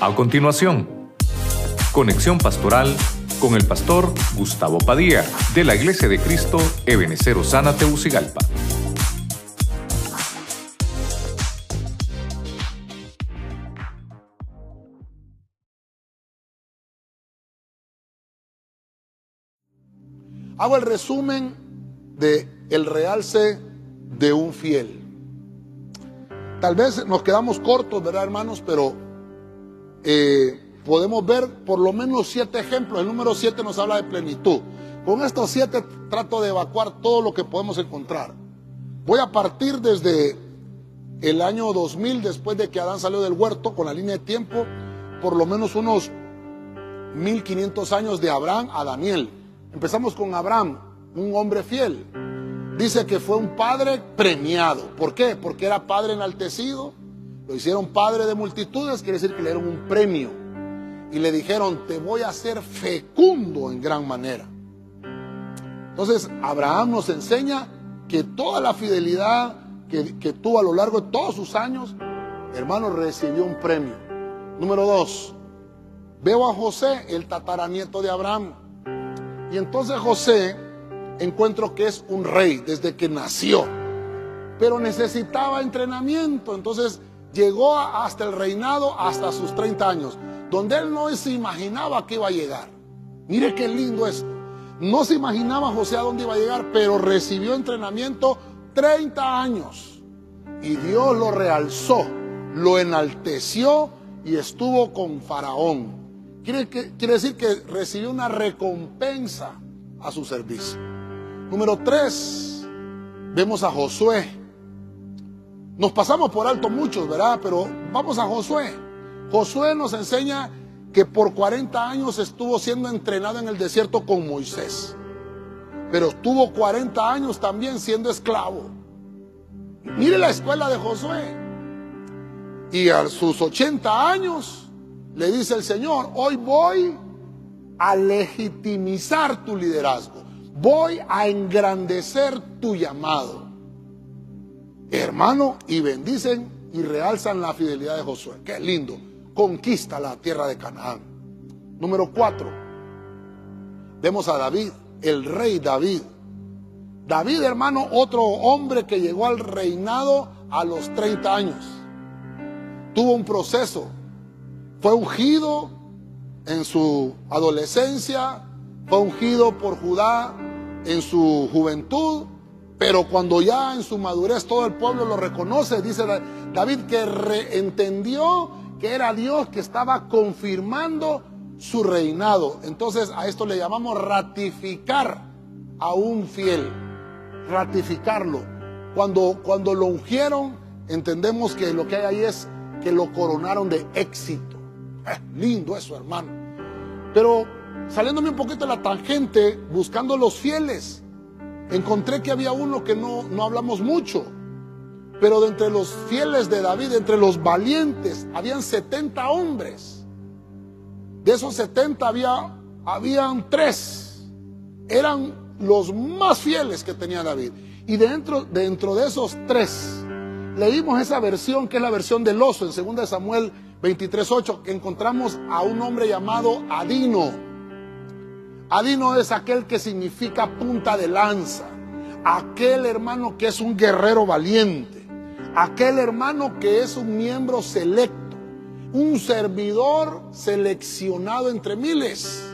A continuación, conexión pastoral con el pastor Gustavo Padilla de la Iglesia de Cristo Ebenecer Osana Teucigalpa. Hago el resumen de el realce de un fiel. Tal vez nos quedamos cortos, ¿verdad, hermanos? Pero eh, podemos ver por lo menos siete ejemplos. El número siete nos habla de plenitud. Con estos siete trato de evacuar todo lo que podemos encontrar. Voy a partir desde el año 2000, después de que Adán salió del huerto, con la línea de tiempo, por lo menos unos 1500 años de Abraham a Daniel. Empezamos con Abraham, un hombre fiel. Dice que fue un padre premiado. ¿Por qué? Porque era padre enaltecido. Lo hicieron padre de multitudes, quiere decir que le dieron un premio. Y le dijeron, te voy a hacer fecundo en gran manera. Entonces, Abraham nos enseña que toda la fidelidad que, que tuvo a lo largo de todos sus años, hermano, recibió un premio. Número dos, veo a José, el tataranieto de Abraham. Y entonces José encuentro que es un rey desde que nació, pero necesitaba entrenamiento, entonces llegó hasta el reinado hasta sus 30 años, donde él no se imaginaba que iba a llegar. Mire qué lindo esto. No se imaginaba José a dónde iba a llegar, pero recibió entrenamiento 30 años. Y Dios lo realzó, lo enalteció y estuvo con Faraón. Quiere, quiere decir que recibió una recompensa a su servicio. Número tres, vemos a Josué. Nos pasamos por alto muchos, ¿verdad? Pero vamos a Josué. Josué nos enseña que por 40 años estuvo siendo entrenado en el desierto con Moisés. Pero estuvo 40 años también siendo esclavo. Mire la escuela de Josué. Y a sus 80 años le dice el Señor, hoy voy a legitimizar tu liderazgo voy a engrandecer tu llamado. Hermano, y bendicen y realzan la fidelidad de Josué. Qué lindo. Conquista la tierra de Canaán. Número cuatro. Vemos a David, el rey David. David, hermano, otro hombre que llegó al reinado a los 30 años. Tuvo un proceso. Fue ungido en su adolescencia, fue ungido por Judá en su juventud, pero cuando ya en su madurez todo el pueblo lo reconoce, dice David que entendió que era Dios que estaba confirmando su reinado. Entonces a esto le llamamos ratificar a un fiel, ratificarlo. Cuando, cuando lo ungieron, entendemos que lo que hay ahí es que lo coronaron de éxito. Eh, lindo eso, hermano. Pero saliéndome un poquito de la tangente, buscando los fieles, encontré que había uno que no, no hablamos mucho, pero de entre los fieles de David, entre los valientes, habían 70 hombres. De esos 70 había, habían tres. Eran los más fieles que tenía David. Y dentro, dentro de esos tres, leímos esa versión que es la versión del oso en 2 Samuel 23.8, que encontramos a un hombre llamado Adino. Adino es aquel que significa punta de lanza, aquel hermano que es un guerrero valiente, aquel hermano que es un miembro selecto, un servidor seleccionado entre miles.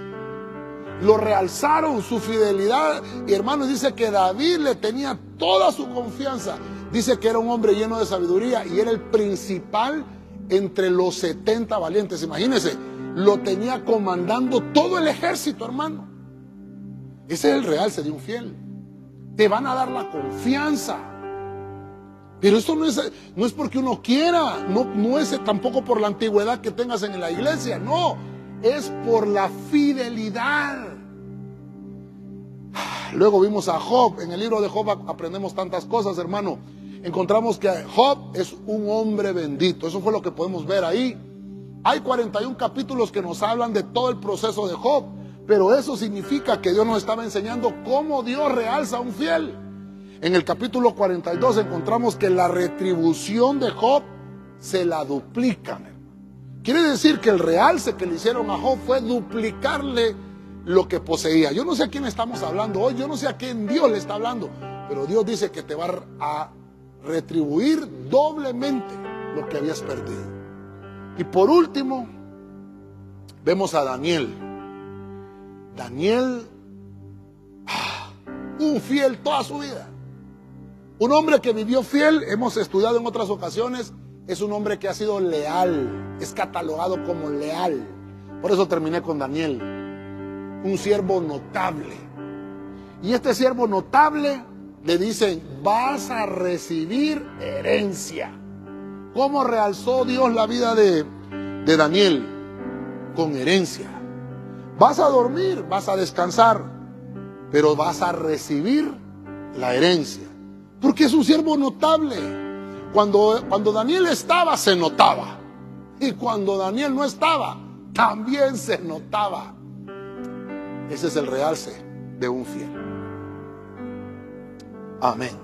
Lo realzaron su fidelidad y hermano dice que David le tenía toda su confianza. Dice que era un hombre lleno de sabiduría y era el principal entre los 70 valientes. Imagínense, lo tenía comandando todo el ejército, hermano. Ese es el realce de un fiel. Te van a dar la confianza. Pero esto no es, no es porque uno quiera, no, no es tampoco por la antigüedad que tengas en la iglesia, no, es por la fidelidad. Luego vimos a Job, en el libro de Job aprendemos tantas cosas, hermano. Encontramos que Job es un hombre bendito, eso fue lo que podemos ver ahí. Hay 41 capítulos que nos hablan de todo el proceso de Job, pero eso significa que Dios nos estaba enseñando cómo Dios realza a un fiel. En el capítulo 42 encontramos que la retribución de Job se la duplican. Quiere decir que el realce que le hicieron a Job fue duplicarle lo que poseía. Yo no sé a quién estamos hablando hoy, yo no sé a quién Dios le está hablando, pero Dios dice que te va a retribuir doblemente lo que habías perdido. Y por último, vemos a Daniel. Daniel, ah, un fiel toda su vida. Un hombre que vivió fiel, hemos estudiado en otras ocasiones, es un hombre que ha sido leal, es catalogado como leal. Por eso terminé con Daniel, un siervo notable. Y este siervo notable le dicen, vas a recibir herencia. ¿Cómo realzó Dios la vida de, de Daniel? Con herencia. Vas a dormir, vas a descansar, pero vas a recibir la herencia. Porque es un siervo notable. Cuando, cuando Daniel estaba, se notaba. Y cuando Daniel no estaba, también se notaba. Ese es el realce de un fiel. Amén.